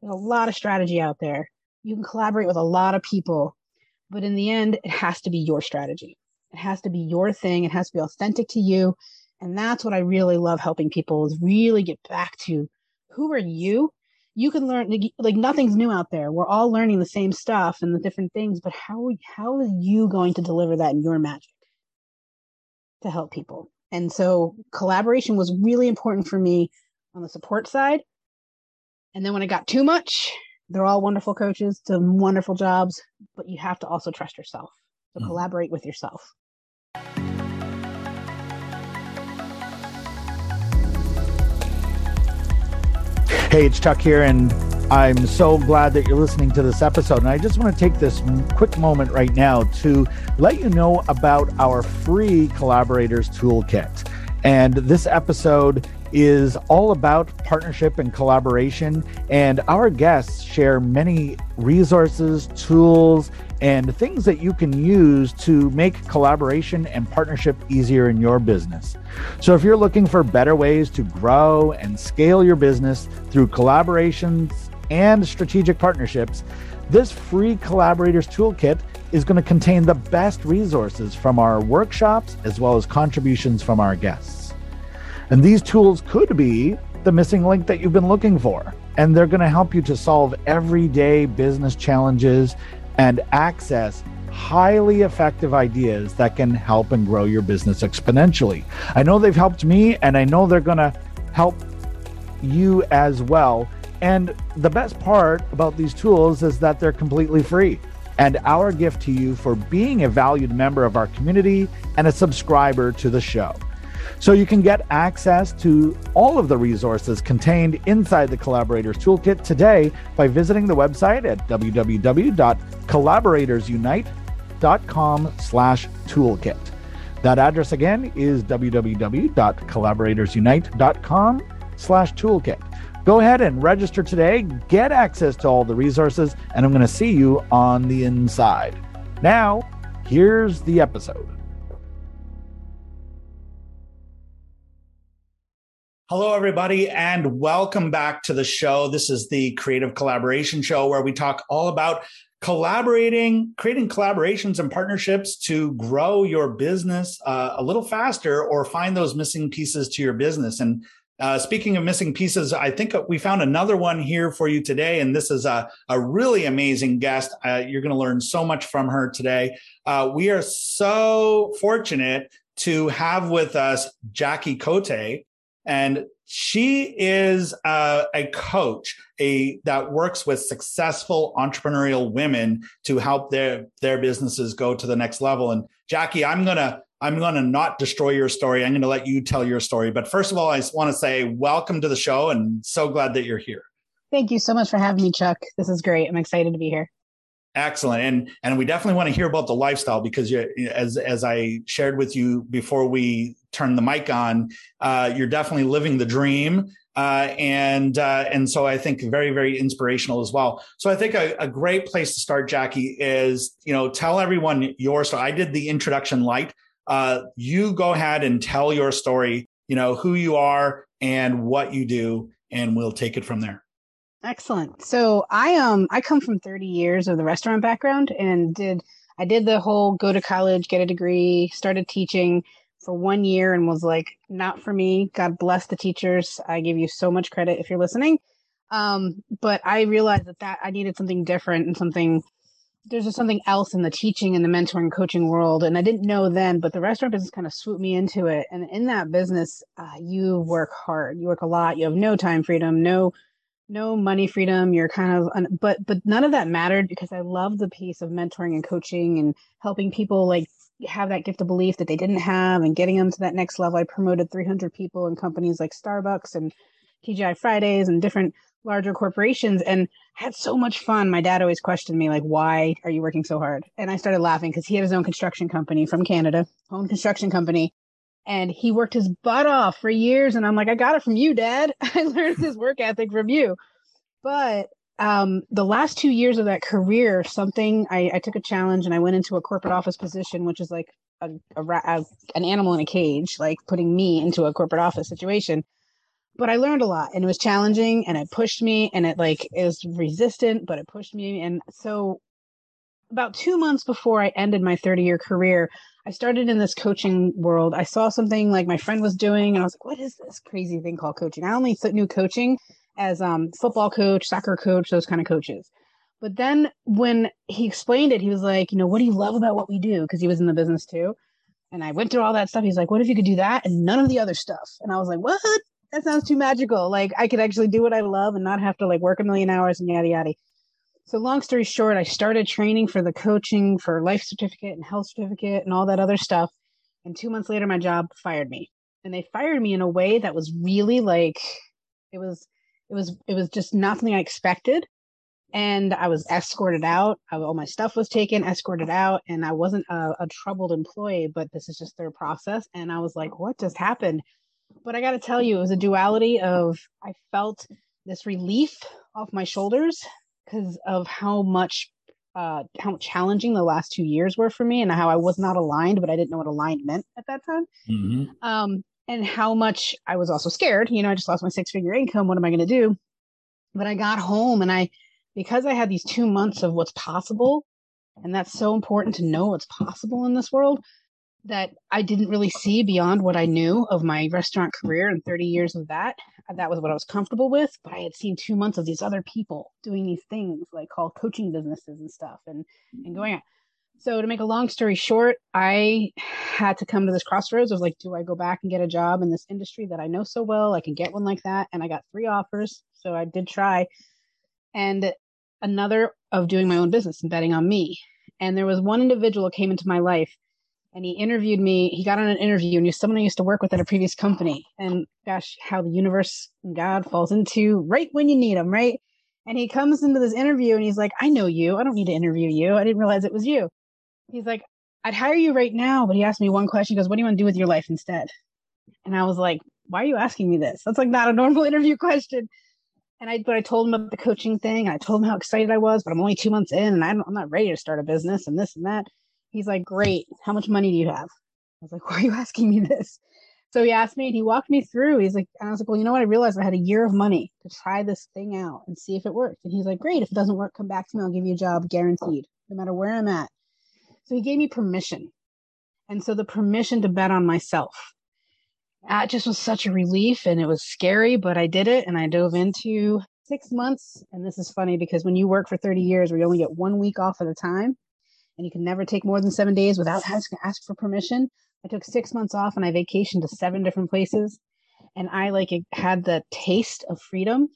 There's a lot of strategy out there. You can collaborate with a lot of people, but in the end, it has to be your strategy. It has to be your thing. It has to be authentic to you. And that's what I really love helping people is really get back to who are you? You can learn like nothing's new out there. We're all learning the same stuff and the different things, but how how are you going to deliver that in your magic to help people? And so collaboration was really important for me on the support side. And then when it got too much, they're all wonderful coaches, do wonderful jobs, but you have to also trust yourself. So mm. collaborate with yourself. Hey, it's Chuck here, and I'm so glad that you're listening to this episode. And I just want to take this quick moment right now to let you know about our free collaborators toolkit. And this episode is all about partnership and collaboration. And our guests share many resources, tools, and things that you can use to make collaboration and partnership easier in your business. So, if you're looking for better ways to grow and scale your business through collaborations and strategic partnerships, this free collaborators toolkit is going to contain the best resources from our workshops as well as contributions from our guests. And these tools could be the missing link that you've been looking for. And they're going to help you to solve everyday business challenges and access highly effective ideas that can help and grow your business exponentially. I know they've helped me, and I know they're going to help you as well. And the best part about these tools is that they're completely free. And our gift to you for being a valued member of our community and a subscriber to the show. So you can get access to all of the resources contained inside the Collaborators Toolkit today by visiting the website at www.collaboratorsunite.com slash toolkit. That address again is www.collaboratorsunite.com slash toolkit. Go ahead and register today, get access to all the resources, and I'm going to see you on the inside. Now, here's the episode. Hello, everybody, and welcome back to the show. This is the Creative Collaboration Show where we talk all about collaborating, creating collaborations and partnerships to grow your business uh, a little faster or find those missing pieces to your business. And uh, speaking of missing pieces, I think we found another one here for you today. And this is a, a really amazing guest. Uh, you're going to learn so much from her today. Uh, we are so fortunate to have with us Jackie Cote. And she is uh, a coach a that works with successful entrepreneurial women to help their their businesses go to the next level. And jackie i'm gonna i'm gonna not destroy your story. I'm gonna let you tell your story. But first of all i just want to say welcome to the show and so glad that you're here. Thank you so much for having me chuck. This is great. I'm excited to be here. Excellent, and and we definitely want to hear about the lifestyle because you, as as I shared with you before we turned the mic on, uh, you're definitely living the dream, uh, and uh, and so I think very very inspirational as well. So I think a, a, great place to start, Jackie, is you know tell everyone your story. I did the introduction light. Uh, you go ahead and tell your story. You know who you are and what you do, and we'll take it from there. Excellent. So I um I come from 30 years of the restaurant background and did I did the whole go to college, get a degree, started teaching for one year and was like, not for me. God bless the teachers. I give you so much credit if you're listening. Um, but I realized that that I needed something different and something there's just something else in the teaching and the mentoring coaching world and i didn't know then but the restaurant business kind of swooped me into it and in that business uh, you work hard you work a lot you have no time freedom no no money freedom you're kind of but but none of that mattered because i love the piece of mentoring and coaching and helping people like have that gift of belief that they didn't have and getting them to that next level. I promoted 300 people in companies like starbucks and tgi fridays and different larger corporations and had so much fun. My dad always questioned me like why are you working so hard? And i started laughing because he had his own construction company from canada own construction company and he worked his butt off for years. And i'm like i got it from you dad. I learned his work ethic from you. But um, the last two years of that career something I, I, took a challenge and i went into a corporate office position which is like a, a, a, an animal in a cage like putting me into a corporate office situation but I learned a lot and it was challenging and it pushed me and it like is resistant, but it pushed me. And so about two months before I ended my 30 year career, I started in this coaching world. I saw something like my friend was doing, and I was like, what is this crazy thing called coaching? I only knew coaching as um, football coach, soccer coach, those kind of coaches. But then when he explained it, he was like, you know, what do you love about what we do? Because he was in the business too. And I went through all that stuff. He's like, what if you could do that and none of the other stuff? And I was like, what? that sounds too magical. Like I could actually do what I love and not have to like work a million hours and yada yada. So long story short, I started training for the coaching for life certificate and health certificate and all that other stuff. And two months later, my job fired me, and they fired me in a way that was really like it was it was it was just not something I expected. And I was escorted out. I, all my stuff was taken, escorted out, and I wasn't a, a troubled employee. But this is just their process. And I was like, "What just happened?" But I got to tell you, it was a duality of I felt this relief off my shoulders because of how much uh, how challenging the last two years were for me and how I was not aligned, but I didn't know what aligned meant at that time. Mm-hmm. Um, and how much I was also scared. You know, I just lost my six figure income. What am I going to do? But I got home and I, because I had these two months of what's possible, and that's so important to know what's possible in this world that I didn't really see beyond what I knew of my restaurant career and 30 years of that. Uh, that was what I was comfortable with. But I had seen two months of these other people doing these things like called coaching businesses and stuff and, and going out. So to make a long story short, I had to come to this crossroads of like, do I go back and get a job in this industry that I know so well? I can get one like that. And I got three offers. So I did try. And another of doing my own business and betting on me. And there was one individual came into my life and he interviewed me. He got on an interview and he was someone I used to work with at a previous company. And gosh, how the universe and God falls into right when you need them, right? And he comes into this interview and he's like, I know you. I don't need to interview you. I didn't realize it was you. He's like, I'd hire you right now. But he asked me one question. He goes, What do you want to do with your life instead? And I was like, Why are you asking me this? That's like not a normal interview question. And I, but I told him about the coaching thing. I told him how excited I was, but I'm only two months in and I'm not ready to start a business and this and that. He's like, Great. How much money do you have? I was like, Why are you asking me this? So he asked me and he walked me through. He's like, and I was like, Well, you know what? I realized I had a year of money to try this thing out and see if it worked. And he's like, Great. If it doesn't work, come back to me. I'll give you a job guaranteed, no matter where I'm at. So he gave me permission. And so the permission to bet on myself. That just was such a relief and it was scary, but I did it and I dove into six months. And this is funny because when you work for 30 years, where you only get one week off at a time, and you can never take more than seven days without to ask for permission. I took six months off and I vacationed to seven different places. And I like had the taste of freedom.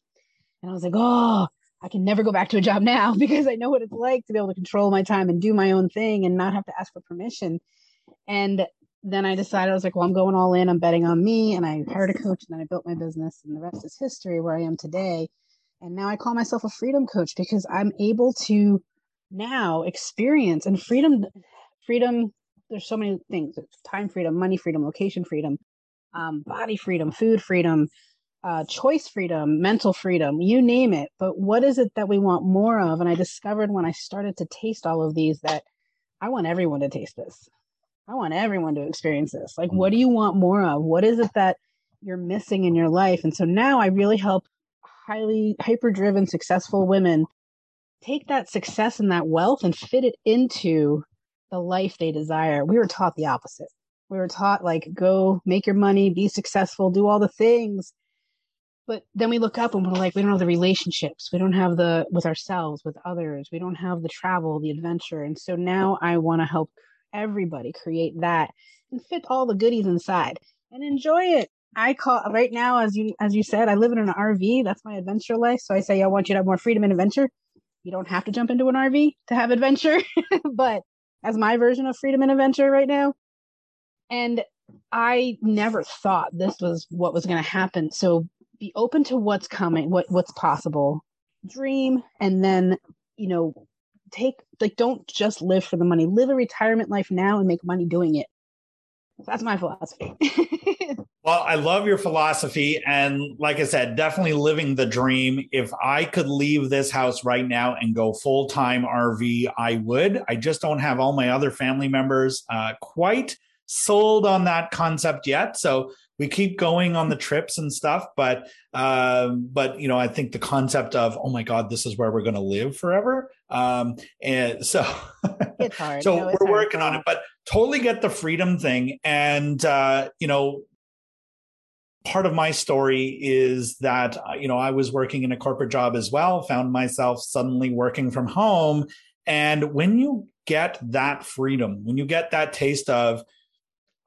And I was like, oh, I can never go back to a job now because I know what it's like to be able to control my time and do my own thing and not have to ask for permission. And then I decided I was like, well, I'm going all in. I'm betting on me. And I hired a coach and then I built my business. And the rest is history where I am today. And now I call myself a freedom coach because I'm able to now experience and freedom freedom there's so many things time freedom money freedom location freedom um, body freedom food freedom uh, choice freedom mental freedom you name it but what is it that we want more of and i discovered when i started to taste all of these that i want everyone to taste this i want everyone to experience this like what do you want more of what is it that you're missing in your life and so now i really help highly hyper driven successful women take that success and that wealth and fit it into the life they desire. We were taught the opposite. We were taught like go make your money, be successful, do all the things. But then we look up and we're like, we don't have the relationships. We don't have the with ourselves, with others. We don't have the travel, the adventure. And so now I want to help everybody create that and fit all the goodies inside and enjoy it. I call right now, as you as you said, I live in an RV. That's my adventure life. So I say I want you to have more freedom and adventure you don't have to jump into an RV to have adventure, but as my version of freedom and adventure right now. And I never thought this was what was going to happen. So be open to what's coming, what what's possible. Dream and then, you know, take like don't just live for the money. Live a retirement life now and make money doing it. That's my philosophy. well, I love your philosophy. And like I said, definitely living the dream. If I could leave this house right now and go full time RV, I would. I just don't have all my other family members uh, quite sold on that concept yet. So we keep going on the trips and stuff, but um, but you know, I think the concept of oh my god, this is where we're going to live forever. Um, and so it's hard. so no, we're hard. working on it, but totally get the freedom thing. And uh, you know, part of my story is that uh, you know I was working in a corporate job as well, found myself suddenly working from home, and when you get that freedom, when you get that taste of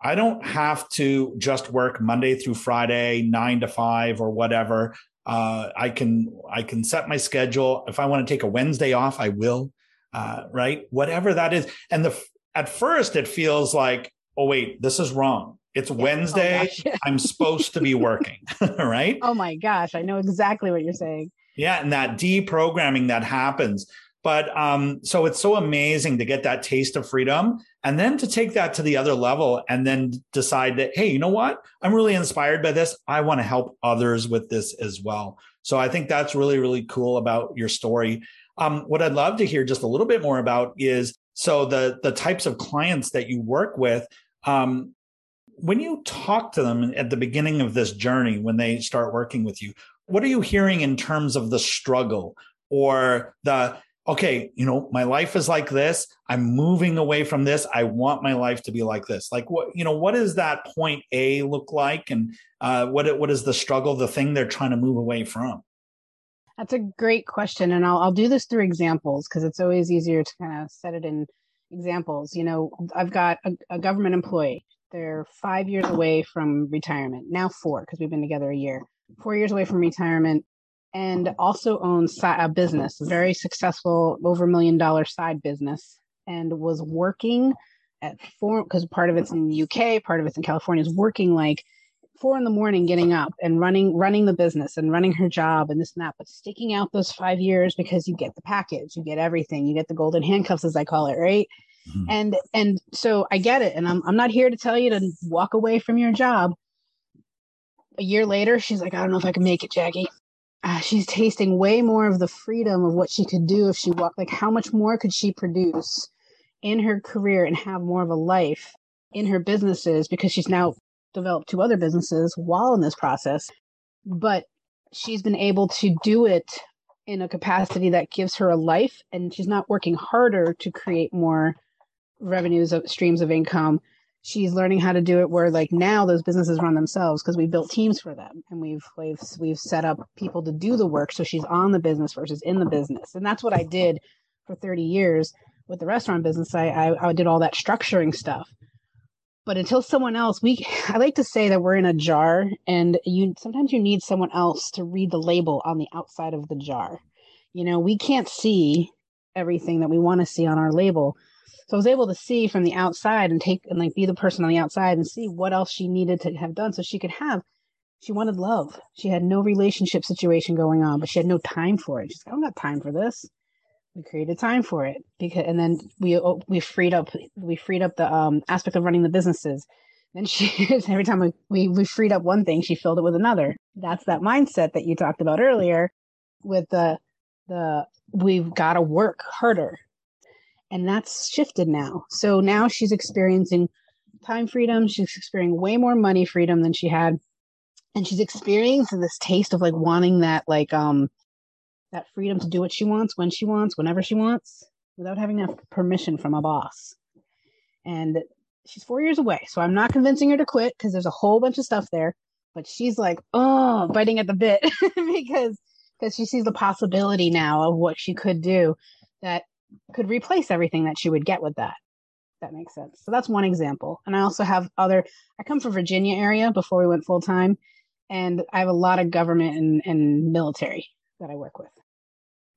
I don't have to just work Monday through Friday, nine to five or whatever. Uh, I can I can set my schedule. If I want to take a Wednesday off, I will. Uh, right, whatever that is. And the at first it feels like, oh wait, this is wrong. It's Wednesday. Oh, I'm supposed to be working, right? Oh my gosh, I know exactly what you're saying. Yeah, and that deprogramming that happens. But um, so it's so amazing to get that taste of freedom and then to take that to the other level and then decide that, hey, you know what? I'm really inspired by this. I want to help others with this as well. So I think that's really, really cool about your story. Um, what I'd love to hear just a little bit more about is so the the types of clients that you work with. Um, when you talk to them at the beginning of this journey, when they start working with you, what are you hearing in terms of the struggle or the okay, you know, my life is like this. I'm moving away from this. I want my life to be like this. Like what, you know, what does that point A look like? And uh, what, what is the struggle, the thing they're trying to move away from? That's a great question. And I'll, I'll do this through examples because it's always easier to kind of set it in examples. You know, I've got a, a government employee. They're five years away from retirement, now four because we've been together a year. Four years away from retirement and also owns a business, very successful, over a million dollar side business, and was working at four because part of it's in the UK, part of it's in California, is working like four in the morning, getting up and running running the business and running her job and this and that, but sticking out those five years because you get the package, you get everything, you get the golden handcuffs as I call it, right? Mm-hmm. And and so I get it, and I'm I'm not here to tell you to walk away from your job. A year later, she's like, I don't know if I can make it, Jackie uh, she's tasting way more of the freedom of what she could do if she walked. Like, how much more could she produce in her career and have more of a life in her businesses because she's now developed two other businesses while in this process. But she's been able to do it in a capacity that gives her a life, and she's not working harder to create more revenues of streams of income she's learning how to do it where like now those businesses run themselves because we built teams for them and we've we've we've set up people to do the work so she's on the business versus in the business. And that's what i did for 30 years with the restaurant business. I i, I did all that structuring stuff. But until someone else we i like to say that we're in a jar and you sometimes you need someone else to read the label on the outside of the jar. You know we can't see everything that we want to see on our label so I was able to see from the outside and take and like be the person on the outside and see what else she needed to have done so she could have. She wanted love. She had no relationship situation going on, but she had no time for it. She's like, I don't got time for this. We created time for it because, and then we oh, we freed up we freed up the um, aspect of running the businesses. Then she every time we, we we freed up one thing, she filled it with another. That's that mindset that you talked about earlier, with the the we've got to work harder and that's shifted now. So now she's experiencing time freedom. She's experiencing way more money freedom than she had. And she's experiencing this taste of like wanting that, like, um, that freedom to do what she wants, when she wants, whenever she wants, without having that permission from a boss. And she's four years away. So I'm not convincing her to quit because there's a whole bunch of stuff there. But she's like, oh, biting at the bit because because she sees the possibility now of what she could do that could replace everything that she would get with that. That makes sense. So that's one example. And I also have other, I come from Virginia area before we went full time, and I have a lot of government and, and military that I work with.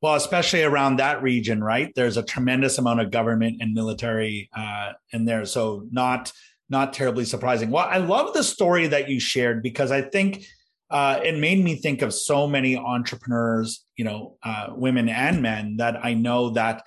Well, especially around that region, right? There's a tremendous amount of government and military uh, in there, so not not terribly surprising. Well, I love the story that you shared because I think uh, it made me think of so many entrepreneurs, you know, uh, women and men that I know that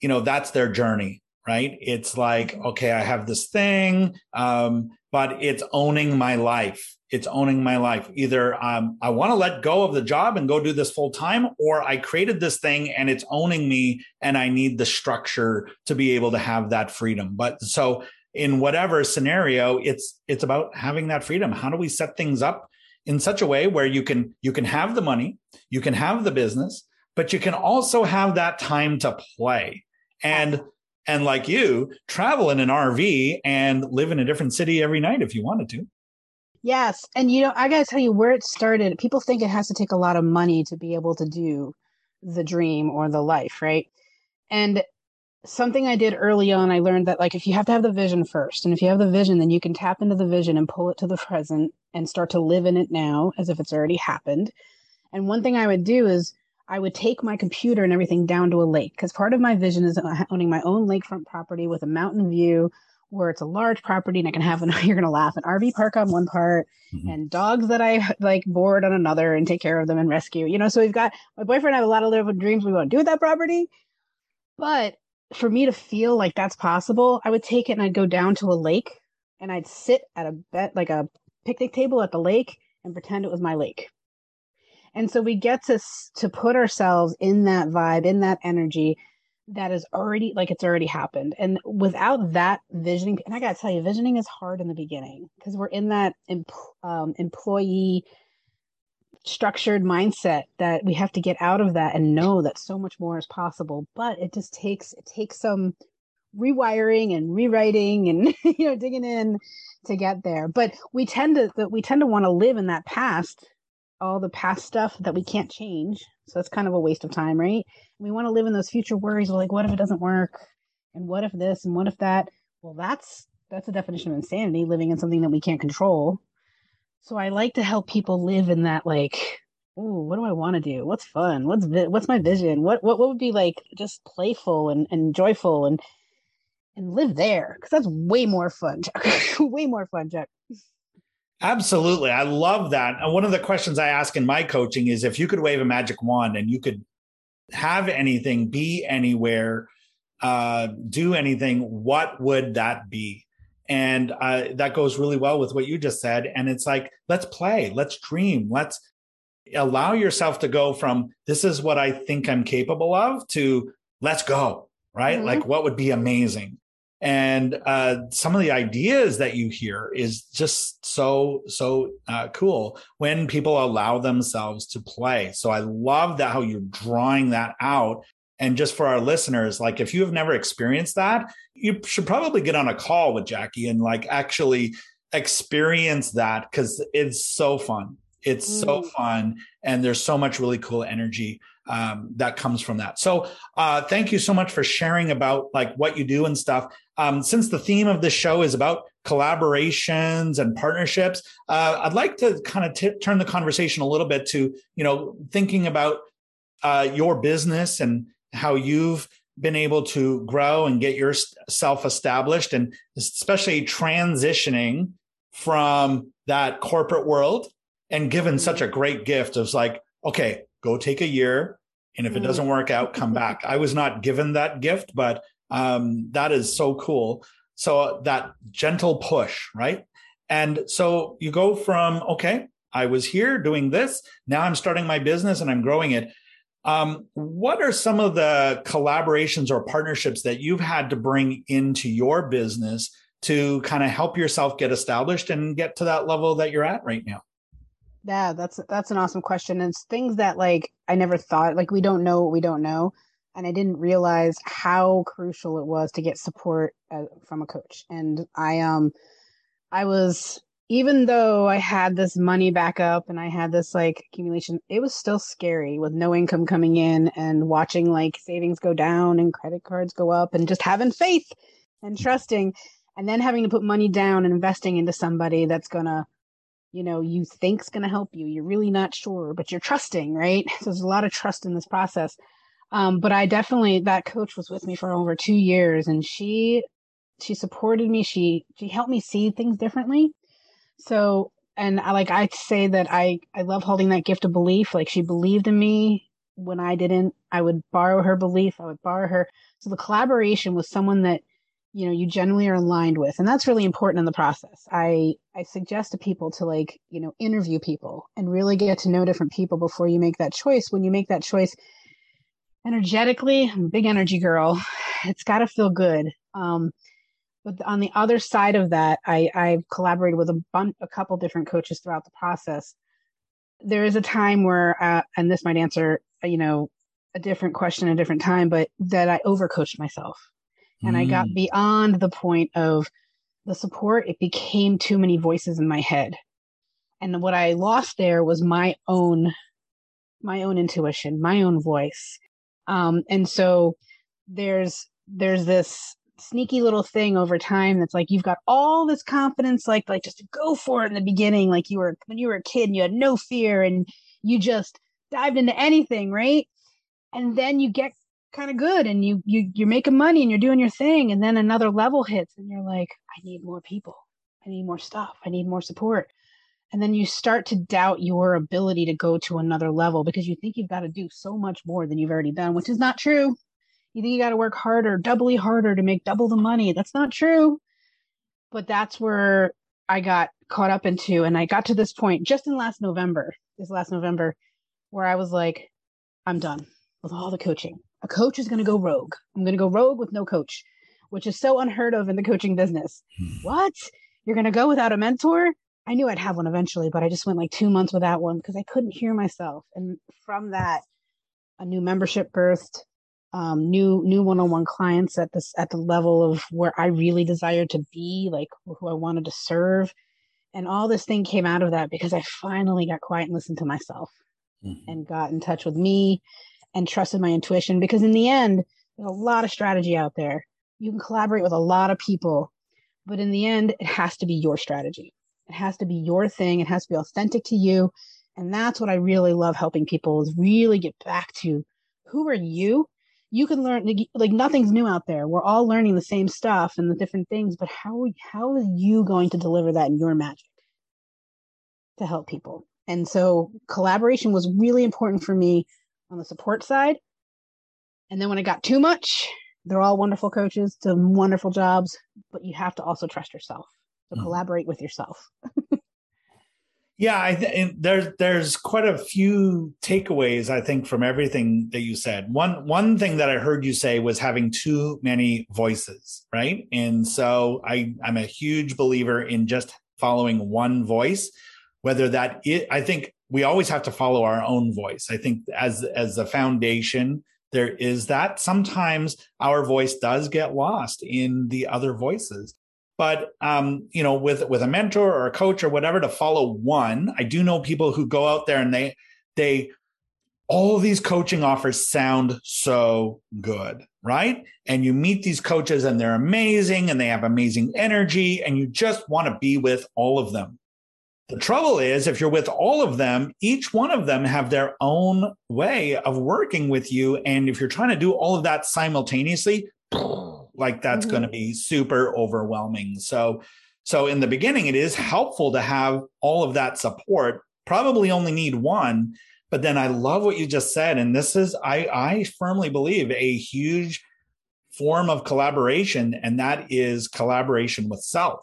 you know that's their journey right? It's like okay i have this thing um, but it's owning my life. It's owning my life. Either um, i want to let go of the job and go do this full time or i created this thing and it's owning me and i need the structure to be able to have that freedom. But so in whatever scenario it's it's about having that freedom. How do we set things up in such a way where you can you can have the money you can have the business but you can also have that time to play and and like you travel in an rv and live in a different city every night if you wanted to. Yes. And you know i gotta tell you where it started people think it has to take a lot of money to be able to do the dream or the life right? And something I did early on, I learned that like if you have to have the vision first, and if you have the vision, then you can tap into the vision and pull it to the present and start to live in it now as if it's already happened. And one thing I would do is I would take my computer and everything down to a lake because part of my vision is owning my own lakefront property with a mountain view where it's a large property and I can have an you're gonna laugh an RV park on one part mm-hmm. and dogs that I like board on another and take care of them and rescue. You know, so we've got my boyfriend and I have a lot of little dreams we want to do with that property. But for me to feel like that's possible, I would take it and I'd go down to a lake and I'd sit at a bed like a picnic table at the lake and pretend it was my lake. And so we get to to put ourselves in that vibe, in that energy that is already like it's already happened. And without that visioning, and I got to tell you, visioning is hard in the beginning because we're in that um, employee structured mindset that we have to get out of that and know that so much more is possible but it just takes it takes some rewiring and rewriting and you know digging in to get there but we tend to we tend to want to live in that past all the past stuff that we can't change so it's kind of a waste of time right we want to live in those future worries like what if it doesn't work and what if this and what if that well that's that's a definition of insanity living in something that we can't control so I like to help people live in that like, oh, what do I want to do? What's fun? What's vi- what's my vision? What what what would be like just playful and, and joyful and and live there because that's way more fun, Chuck. way more fun, Chuck. Absolutely. I love that. And one of the questions I ask in my coaching is if you could wave a magic wand and you could have anything, be anywhere, uh, do anything, what would that be? And uh, that goes really well with what you just said. And it's like, let's play, let's dream, let's allow yourself to go from this is what I think I'm capable of to let's go, right? Mm-hmm. Like, what would be amazing? And uh, some of the ideas that you hear is just so, so uh, cool when people allow themselves to play. So I love that how you're drawing that out and just for our listeners, like if you have never experienced that, you should probably get on a call with Jackie and like actually experience that because it's so fun. It's mm. so fun. And there's so much really cool energy um, that comes from that. So uh, thank you so much for sharing about like what you do and stuff. Um, since the theme of this show is about collaborations and partnerships, uh, I'd like to kind of t- turn the conversation a little bit to, you know, thinking about uh, your business and how you've been able to grow and get yourself established and especially transitioning from that corporate world and given mm-hmm. such a great gift of like okay go take a year and if it doesn't mm-hmm. work out come back i was not given that gift but um, that is so cool so that gentle push right and so you go from okay i was here doing this now i'm starting my business and i'm growing it um, what are some of the collaborations or partnerships that you've had to bring into your business to kind of help yourself get established and get to that level that you're at right now? Yeah, that's that's an awesome question. It's things that like I never thought like we don't know what we don't know, and I didn't realize how crucial it was to get support uh, from a coach. And I um I was even though I had this money back up and I had this like accumulation, it was still scary with no income coming in and watching like savings go down and credit cards go up and just having faith and trusting and then having to put money down and investing into somebody that's gonna, you know, you think's gonna help you. You're really not sure, but you're trusting, right? So there's a lot of trust in this process. Um, but I definitely that coach was with me for over two years and she she supported me. She she helped me see things differently so, and I like I say that I I love holding that gift of belief. Like she believed in me when I didn't. I would borrow her belief. I would borrow her. So the collaboration with someone that you know you generally are aligned with, and that's really important in the process. I I suggest to people to like you know interview people and really get to know different people before you make that choice. When you make that choice energetically, I'm a big energy girl. It's got to feel good. Um, But on the other side of that, I, I've collaborated with a bunch, a couple different coaches throughout the process. There is a time where, uh, and this might answer, you know, a different question a different time, but that I overcoached myself. And mm. I got mm. beyond the point of the support. It became too many voices in my head. And what I lost there was my own, my own intuition, my own voice. Um, and so there's, there's this sneaky little thing over time that's like you've got all this confidence like like just go for it in the beginning like you were when you were a kid and you had no fear and you just dived into anything right? And then you get kind of good and you you you're making money and you're doing your thing and then another level hits and you're like i need more people. I need more stuff. I need more support and then you start to doubt your ability to go to another level because you think you've got to do so much more than you've already done which is not true you think you got to work harder doubly harder to make double the money that's not true but that's where i got caught up into and i got to this point just in last november this last november where i was like i'm done with all the coaching. A coach is going to go rogue. I'm going to go rogue with no coach, which is so unheard of in the coaching business. Hmm. what? You're going to go without a mentor? I knew I'd have one eventually, but I just went like two months without one because I couldn't hear myself. And from that, a new membership birthed, um, new new one-on-one clients at this at the level of where I really desired to be, like who I wanted to serve. And all this thing came out of that because I finally got quiet and listened to myself mm-hmm. and got in touch with me and trusted my intuition because in the end, there's a lot of strategy out there. You can collaborate with a lot of people, but in the end, it has to be your strategy. It has to be your thing. It has to be authentic to you. And that's what I really love helping people is really get back to who are you? You can learn like nothing's new out there. We're all learning the same stuff and the different things, but how how are you going to deliver that in your magic to help people? And so collaboration was really important for me on the support side. And then when it got too much, they're all wonderful coaches, some wonderful jobs, but you have to also trust yourself. So mm. collaborate with yourself. yeah, I th- there's there's quite a few takeaways I think from everything that you said. One one thing that I heard you say was having too many voices, right? And so I I'm a huge believer in just following one voice, whether that it, I think we always have to follow our own voice. I think as as a foundation, there is that. Sometimes our voice does get lost in the other voices. But um, you know, with with a mentor or a coach or whatever, to follow one, I do know people who go out there and they they all these coaching offers sound so good, right? And you meet these coaches and they're amazing and they have amazing energy and you just want to be with all of them. The trouble is, if you're with all of them, each one of them have their own way of working with you. And if you're trying to do all of that simultaneously, like that's mm-hmm. going to be super overwhelming. So, so in the beginning, it is helpful to have all of that support. Probably only need one, but then I love what you just said, and this is I I firmly believe a huge form of collaboration, and that is collaboration with self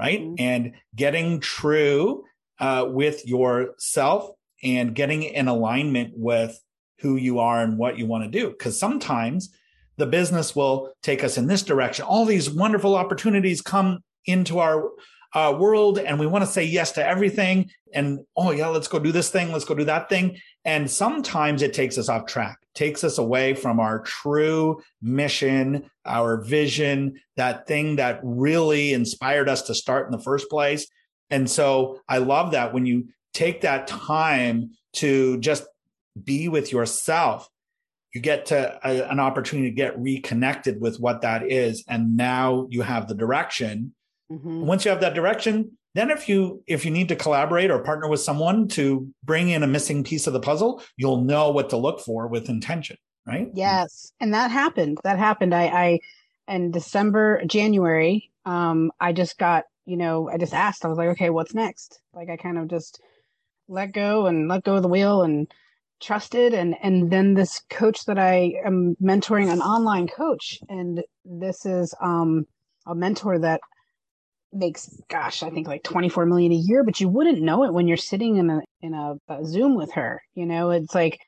right? Mm-hmm. And getting true uh, with yourself and getting in alignment with who you are and what you want to do. Because sometimes the business will take us in this direction. All these wonderful opportunities come into our uh, world and we want to say yes to everything. And oh, yeah, let's go do this thing. Let's go do that thing. And sometimes it takes us off track, takes us away from our true mission, our vision, that thing that really inspired us to start in the first place. And so I love that when you take that time to just be with yourself, you get to a, an opportunity to get reconnected with what that is. And now you have the direction. Mm-hmm. Once you have that direction, then if you if you need to collaborate or partner with someone to bring in a missing piece of the puzzle, you'll know what to look for with intention, right? Yes. And that happened. That happened. I, I in December, January, um, I just got, you know, I just asked, I was like, okay, what's next? Like I kind of just let go and let go of the wheel and trusted and and then this coach that I am mentoring an online coach and this is um a mentor that makes gosh i think like 24 million a year but you wouldn't know it when you're sitting in a in a, a, zoom with her you know? It's like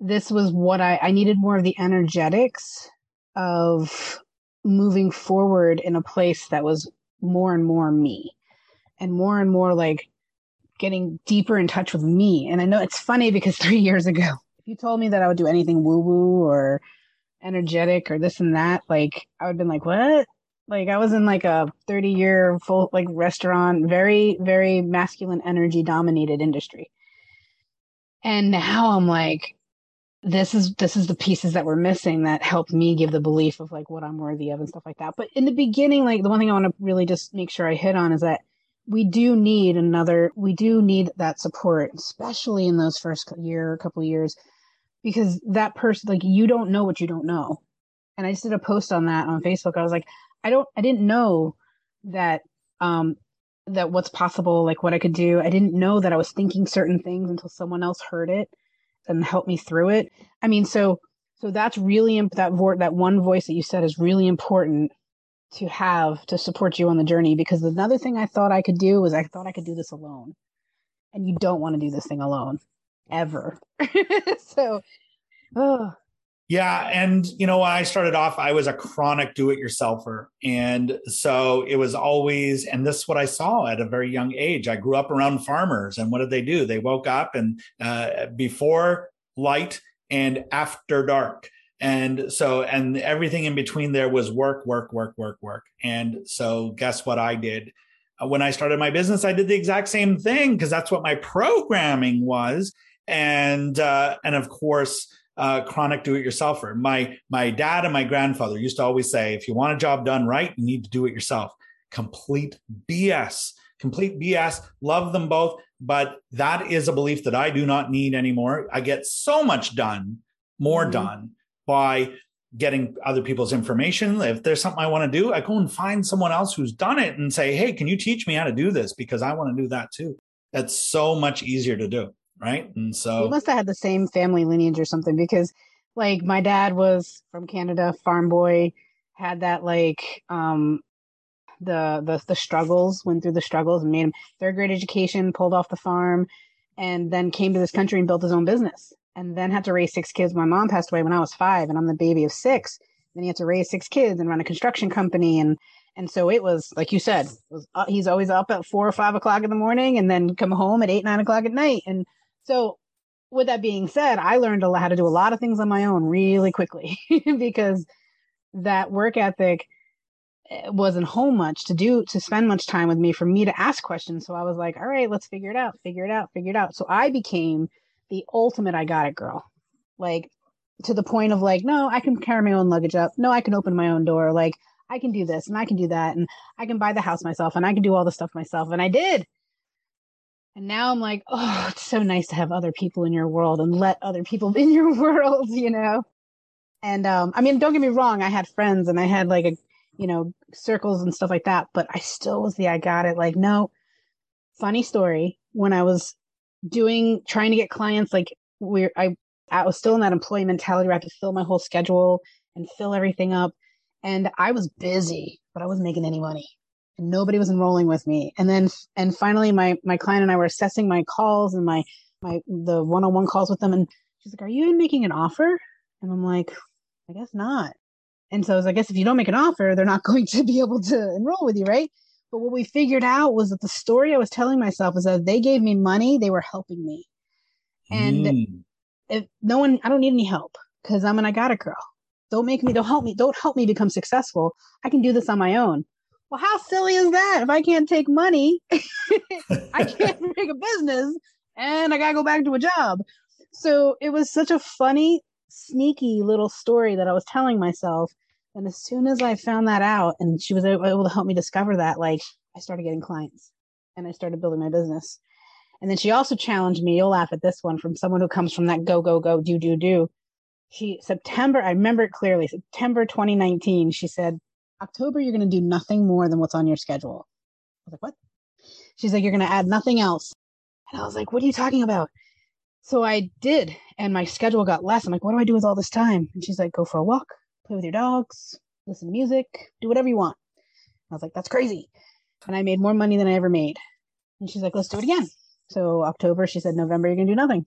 this was what i i needed more of the energetics of moving forward in a place that was more and more me and more and more like getting deeper in touch with me. And I know it's funny because three years ago, if you told me that I would do anything woo woo or energetic or this and that, like I would have been like, what? Like I was in like a 30 year full like restaurant, very, very masculine energy dominated industry. And now I'm like, this is this is the pieces that were missing that helped me give the belief of like what I'm worthy of and stuff like that. But in the beginning, like the one thing I want to really just make sure I hit on is that we do need another we do need that support, especially in those first year, a couple years, because that person like you don't know what you don't know. And I just did a post on that on Facebook. I was like, I don't I didn't know that um that what's possible, like what I could do. I didn't know that I was thinking certain things until someone else heard it and help me through it. I mean, so so that's really imp- that vo- that one voice that you said is really important to have to support you on the journey because another thing I thought I could do was I thought I could do this alone. And you don't want to do this thing alone ever. so oh yeah. And, you know, when I started off, I was a chronic do it yourselfer. And so it was always, and this is what I saw at a very young age. I grew up around farmers. And what did they do? They woke up and uh, before light and after dark. And so, and everything in between there was work, work, work, work, work. And so, guess what I did? Uh, when I started my business, I did the exact same thing because that's what my programming was. And, uh, and of course, uh, chronic do-it-yourselfer. My my dad and my grandfather used to always say, if you want a job done right, you need to do it yourself. Complete BS. Complete BS. Love them both, but that is a belief that I do not need anymore. I get so much done, more mm-hmm. done by getting other people's information. If there's something I want to do, I go and find someone else who's done it and say, "Hey, can you teach me how to do this because I want to do that too." That's so much easier to do right? And so you must have had the same family lineage or something because like my dad was from Canada, farm boy, had that like um the the the struggles, went through the struggles and made him third grade education, pulled off the farm, and then came to this country and built his own business. And then had to raise six kids. My mom passed away when I was five, and I'm the baby of six. Then he had to raise six kids and run a construction company and and so it was like you said was uh, he's always up at four or five o'clock in the morning and then come home at eight nine o'clock at night and so, with that being said, I learned lot, how to do a lot of things on my own really quickly because that work ethic eh, wasn't home much to do to spend much time with me for me to ask questions. So I was like, all right, let's figure it out, figure it out, figure it out. So I became the ultimate I got it girl. Like to the point of like, no, I can carry my own luggage up. No, I can open my own door. Like I can do this and I can do that and I can buy the house myself and I can do all the stuff myself. And I did. And now I'm like, oh, it's so nice to have other people in your world and let other people in your world, you know? And um, I mean, don't get me wrong, I had friends and I had like a, you know, circles and stuff like that, but I still was the I got it. Like, no, funny story. When I was doing, trying to get clients, like, we're, I, I was still in that employee mentality where I had to fill my whole schedule and fill everything up. And I was busy, but I wasn't making any money and nobody was enrolling with me. And then, and finally, my my client and I were assessing my calls and my my the one on one calls with them, and she's like, "Are you even making an offer?" And I'm like, "I guess not." And so I was, I guess if you don't make an offer, they're not going to be able to enroll with you, right? But what we figured out was that the story I was telling myself is that they gave me money, they were helping me, and mm. if no one, I don't need any help because I'm an I got it girl. Don't make me, don't help me, don't help me become successful. I can do this on my own well, how silly is that? If I can't take money, I can't make a business and I got to go back to a job. So it was such a funny, sneaky little story that I was telling myself. And as soon as I found that out and she was able to help me discover that, like I started getting clients and I started building my business. And then she also challenged me, you'll laugh at this one from someone who comes from that go, go, go, do, do, do. She, September, I remember it clearly, September 2019, she said, October, you're going to do nothing more than what's on your schedule. I was like, what? She's like, you're going to add nothing else. And I was like, what are you talking about? So I did, and my schedule got less. I'm like, what do I do with all this time? And she's like, go for a walk, play with your dogs, listen to music, do whatever you want. I was like, that's crazy. And I made more money than I ever made. And she's like, let's do it again. So October, she said, November, you're going to do nothing.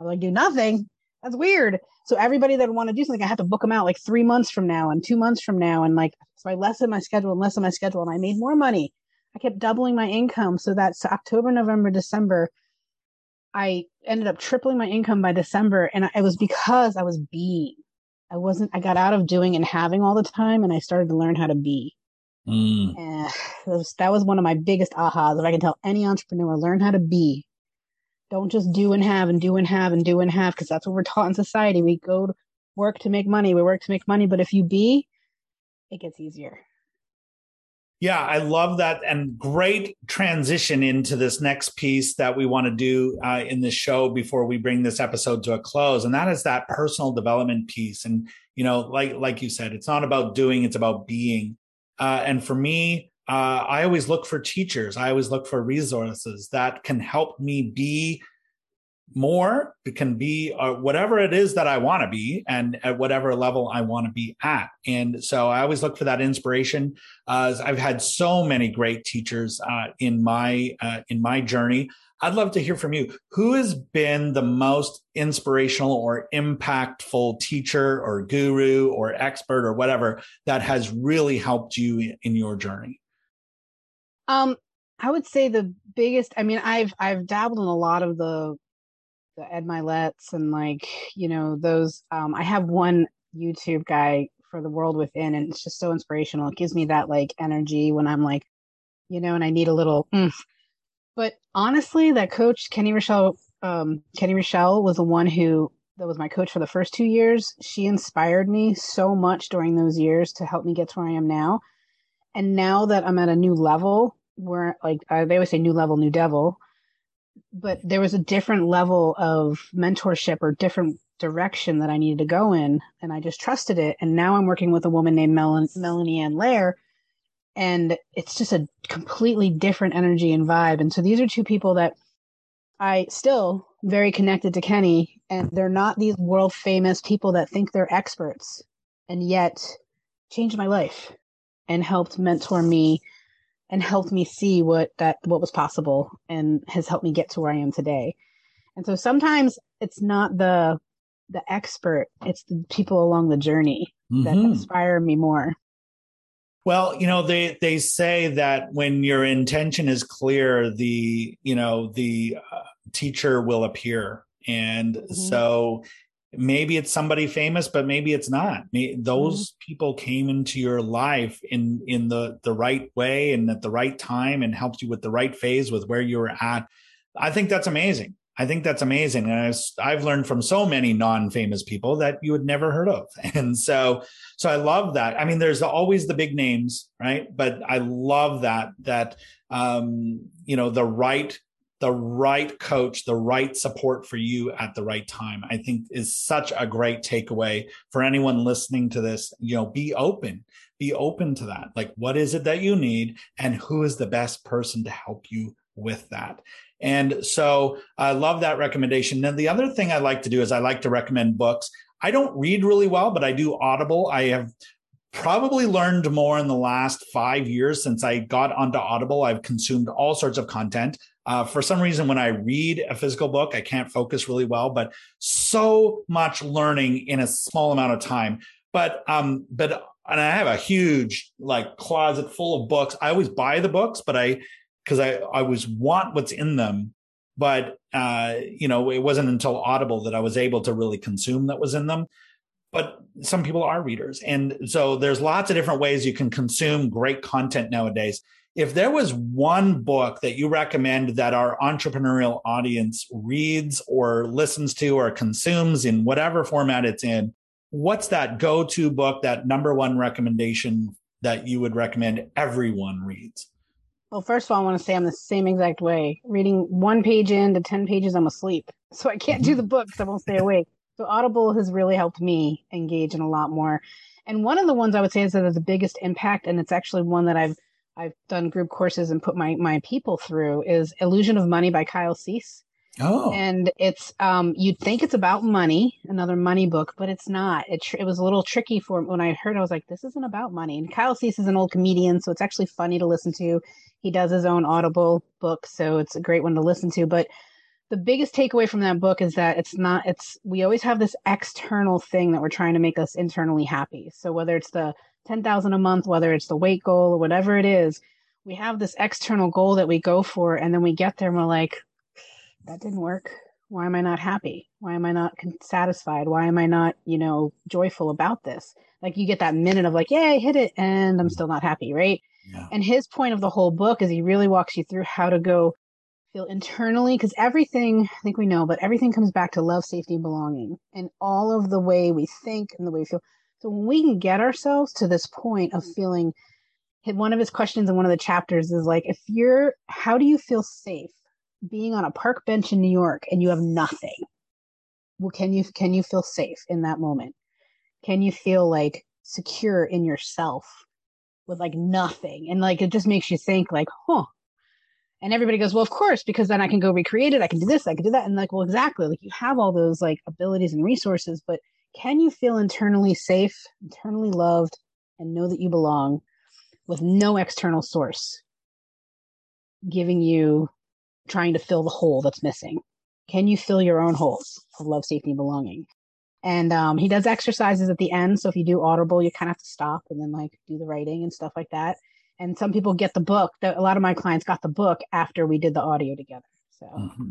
I was like, do nothing. that's weird. So everybody that would want to do something, I have to book them out like three months from now and two months from now. And like, so I lessened my schedule and lessened my schedule and I made more money. I kept doubling my income. So that's October, November, December. I ended up tripling my income by December. And it was because I was being. I wasn't, I got out of doing and having all the time and I started to learn how to be. Mm. And that was one of my biggest ahas. If I can tell any entrepreneur, learn how to be. Don't just do and have and do and have and do and have because that's what we're taught in society. We go to work to make money. We work to make money. But if you be, it gets easier. Yeah, I love that. And great transition into this next piece that we want to do uh, in this show before we bring this episode to a close. And that is that personal development piece. And, you know, like, like you said, it's not about doing, it's about being. Uh, and for me, uh, I always look for teachers. I always look for resources that can help me be more. It can be uh, whatever it is that i want to be and at whatever level i want to be at. And so i always look for that inspiration. Uh, i've had so many great teachers uh, in my uh, in my journey. I'd love to hear from you. Who has been the most inspirational or impactful teacher or guru or expert or whatever that has really helped you in your journey? Um I would say the biggest I mean I've I've dabbled in a lot of the the Ed Mylett's and like, you know, those um I have one YouTube guy for the world within and it's just so inspirational. It gives me that like energy when I'm like, you know, and I need a little mm. but honestly that coach Kenny Rochelle um Kenny Rochelle was the one who that was my coach for the first two years. She inspired me so much during those years to help me get to where I am now. And now that I'm at a new level, where like uh, they always say new level, new devil, but there was a different level of mentorship or different direction that I needed to go in, and I just trusted it. And now I'm working with a woman named Mel- Melanie Ann Lair, and it's just a completely different energy and vibe. And so these are two people that I still very connected to Kenny, and they're not these world famous people that think they're experts, and yet changed my life and helped mentor me and helped me see what that what was possible and has helped me get to where I am today. And so sometimes it's not the the expert, it's the people along the journey mm-hmm. that inspire me more. Well, you know, they they say that when your intention is clear, the you know the uh, teacher will appear, and mm-hmm. so maybe it's somebody famous but maybe it's not. Those mm-hmm. people came into your life in in the the right way and at the right time and helped you with the right phase with where you were at. I think that's amazing. I think that's amazing. And I've, I've learned from so many non-famous people that you had never heard of. And so so i love that. I mean there's always the big names right? But i love that that um you know the right the right coach, the right support for you at the right time, I think is such a great takeaway for anyone listening to this. You know, be open, be open to that. Like, what is it that you need and who is the best person to help you with that? And so I love that recommendation. Then the other thing I like to do is I like to recommend books. I don't read really well, but I do Audible. I have probably learned more in the last five years since I got onto Audible. I've consumed all sorts of content. Uh, for some reason, when I read a physical book, I can't focus really well, but so much learning in a small amount of time. But, um, but, and I have a huge like closet full of books. I always buy the books, but I, cause I, I always want what's in them. But, uh, you know, it wasn't until Audible that I was able to really consume that was in them but some people are readers. And so there's lots of different ways you can consume great content nowadays if there was one book that you recommend that our entrepreneurial audience reads or listens to or consumes in whatever format it's in, what's that go to book, that number one recommendation that you would recommend everyone reads? Well, first of all, I want to say I'm the same exact way. Reading one page in to 10 pages, I'm asleep. So I can't do the books, I won't stay awake. So Audible has really helped me engage in a lot more. And one of the ones I would say is that has the biggest impact, and it's actually one that I've I've done group courses and put my my people through is Illusion of Money by Kyle Cease. Oh. And it's um you'd think it's about money, another money book, but it's not. It tr- it was a little tricky for when I heard I was like this isn't about money. And Kyle Cease is an old comedian, so it's actually funny to listen to. He does his own Audible book, so it's a great one to listen to, but the biggest takeaway from that book is that it's not it's we always have this external thing that we're trying to make us internally happy. So whether it's the 10,000 a month whether it's the weight goal or whatever it is we have this external goal that we go for and then we get there and we're like that didn't work. Why am i not happy? Why am i not satisfied? Why am i not you know joyful about this? Like you get that minute of like yeah i hit it and i'm still not happy right? Yeah. and his point of the whole book is he really walks you through how to go feel internally because everything i think we know but everything comes back to love safety and belonging. And all of the way we think and the way we feel. So when we can get ourselves to this point of feeling one of his questions in one of the chapters is like if you're how do you feel safe being on a park bench in new york and you have nothing? Well can you can you feel safe in that moment? Can you feel like secure in yourself with like nothing? And like it just makes you think like huh and everybody goes, well, of course, because then I can go recreate it. I can do this, I can do that. And like, well, exactly. Like you have all those like abilities and resources, but can you feel internally safe, internally loved, and know that you belong with no external source giving you trying to fill the hole that's missing? Can you fill your own holes of love, safety, and belonging? And um, he does exercises at the end. So if you do audible, you kind of have to stop and then like do the writing and stuff like that and some people get the book. A lot of my clients got the book after we did the audio together. So. Mm-hmm.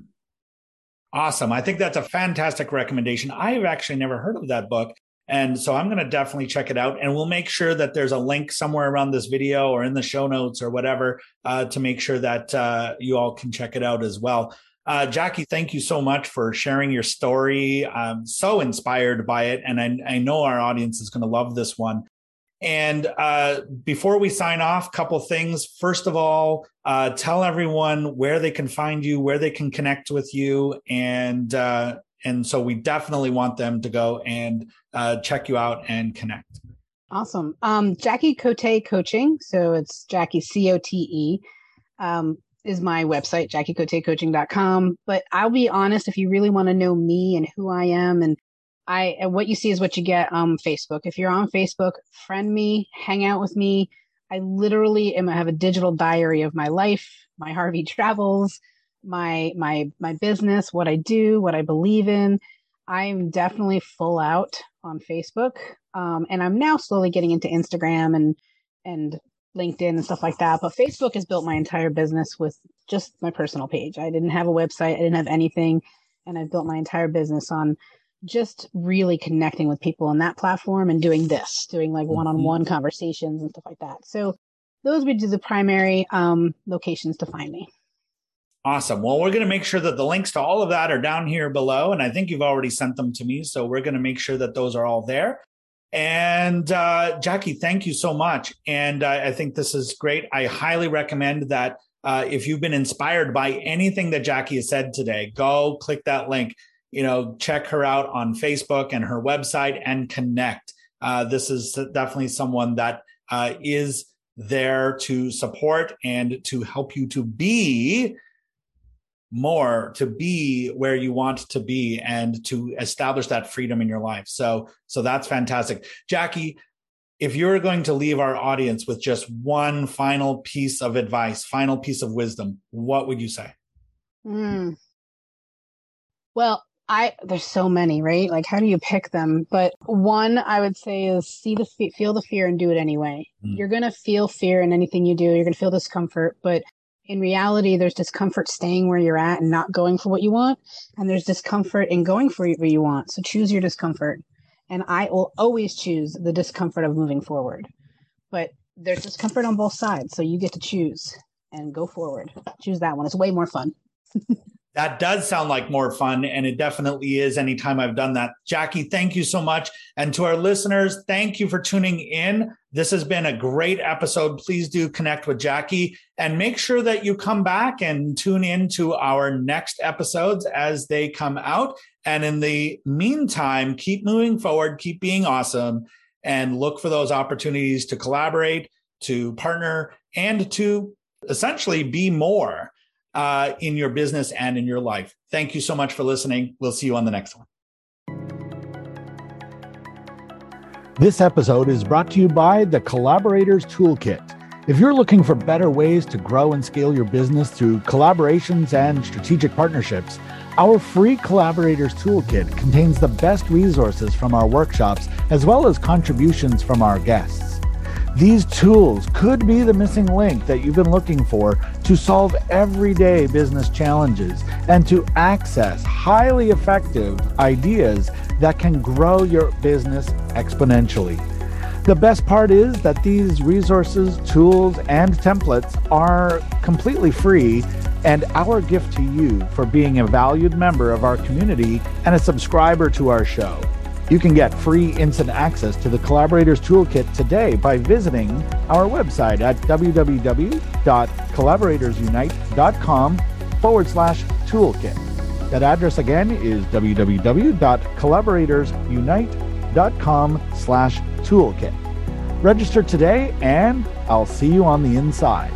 Awesome. I think that's a fantastic recommendation. I've actually never heard of that book. And so I'm going to definitely check it out. And we'll make sure that there's a link somewhere around this video or in the show notes or whatever uh, to make sure that uh, you all can check it out as well. Uh, Jackie, thank you so much for sharing your story. I'm so inspired by it. And I, I know our audience is going to love this one. And uh, before we sign off, couple things. First of all, uh, tell everyone where they can find you, where they can connect with you, and uh, and so we definitely want them to go and uh, check you out and connect. Awesome, um, Jackie Cote Coaching. So it's Jackie C O T E. Um, is my website, jackiecotecoaching.com. But I'll be honest, if you really want to know me and who I am and I what you see is what you get on Facebook. If you're on Facebook, friend me, hang out with me. I literally am I have a digital diary of my life, my RV travels, my my my business, what I do, what I believe in. I'm definitely full out on Facebook, um, and I'm now slowly getting into Instagram and and LinkedIn and stuff like that. But Facebook has built my entire business with just my personal page. I didn't have a website, I didn't have anything, and I've built my entire business on just really connecting with people on that platform and doing this, doing like one on one conversations and stuff like that. So those would be the primary um, locations to find me. Awesome. Well, we're going to make sure that the links to all of that are down here below. And I think you've already sent them to me. So we're going to make sure that those are all there. And uh, Jackie, thank you so much. And uh, I think this is great. I highly recommend that uh, if you've been inspired by anything that Jackie has said today, go click that link you know, check her out on Facebook and her website and connect. Uh, this is definitely someone that uh, is there to support and to help you to be more to be where you want to be and to establish that freedom in your life so so that's fantastic jackie if you're going to leave our audience with just one final piece of advice final piece of wisdom what would you say mm. well I there's so many, right? Like how do you pick them? But one I would say is see the feel the fear and do it anyway. Mm. You're going to feel fear in anything you do. You're going to feel discomfort, but in reality there's discomfort staying where you're at and not going for what you want, and there's discomfort in going for what you want. So choose your discomfort. And I will always choose the discomfort of moving forward. But there's discomfort on both sides, so you get to choose and go forward. Choose that one. It's way more fun. That does sound like more fun, and it definitely is anytime I've done that. Jackie, thank you so much. And to our listeners, thank you for tuning in. This has been a great episode. Please do connect with Jackie and make sure that you come back and tune in to our next episodes as they come out. And in the meantime, keep moving forward, keep being awesome, and look for those opportunities to collaborate, to partner, and to essentially be more uh, in your business and in your life. Thank you so much for listening. We'll see you on the next one. This episode is brought to you by the Collaborators Toolkit. If you're looking for better ways to grow and scale your business through collaborations and strategic partnerships, Our free Collaborators Toolkit contains the best resources from our workshops as well as contributions from our guests. These tools could be the missing link that you've been looking for to solve everyday business challenges and to access highly effective ideas that can grow your business exponentially. The best part is that these resources, tools, and templates are completely free and our gift to you for being a valued member of our community and a subscriber to our show. You can get free instant access to the Collaborators Toolkit today by visiting our website at www.collaboratorsunite.com forward slash toolkit. That address again is www.collaboratorsunite.com slash toolkit. Register today and I'll see you on the inside.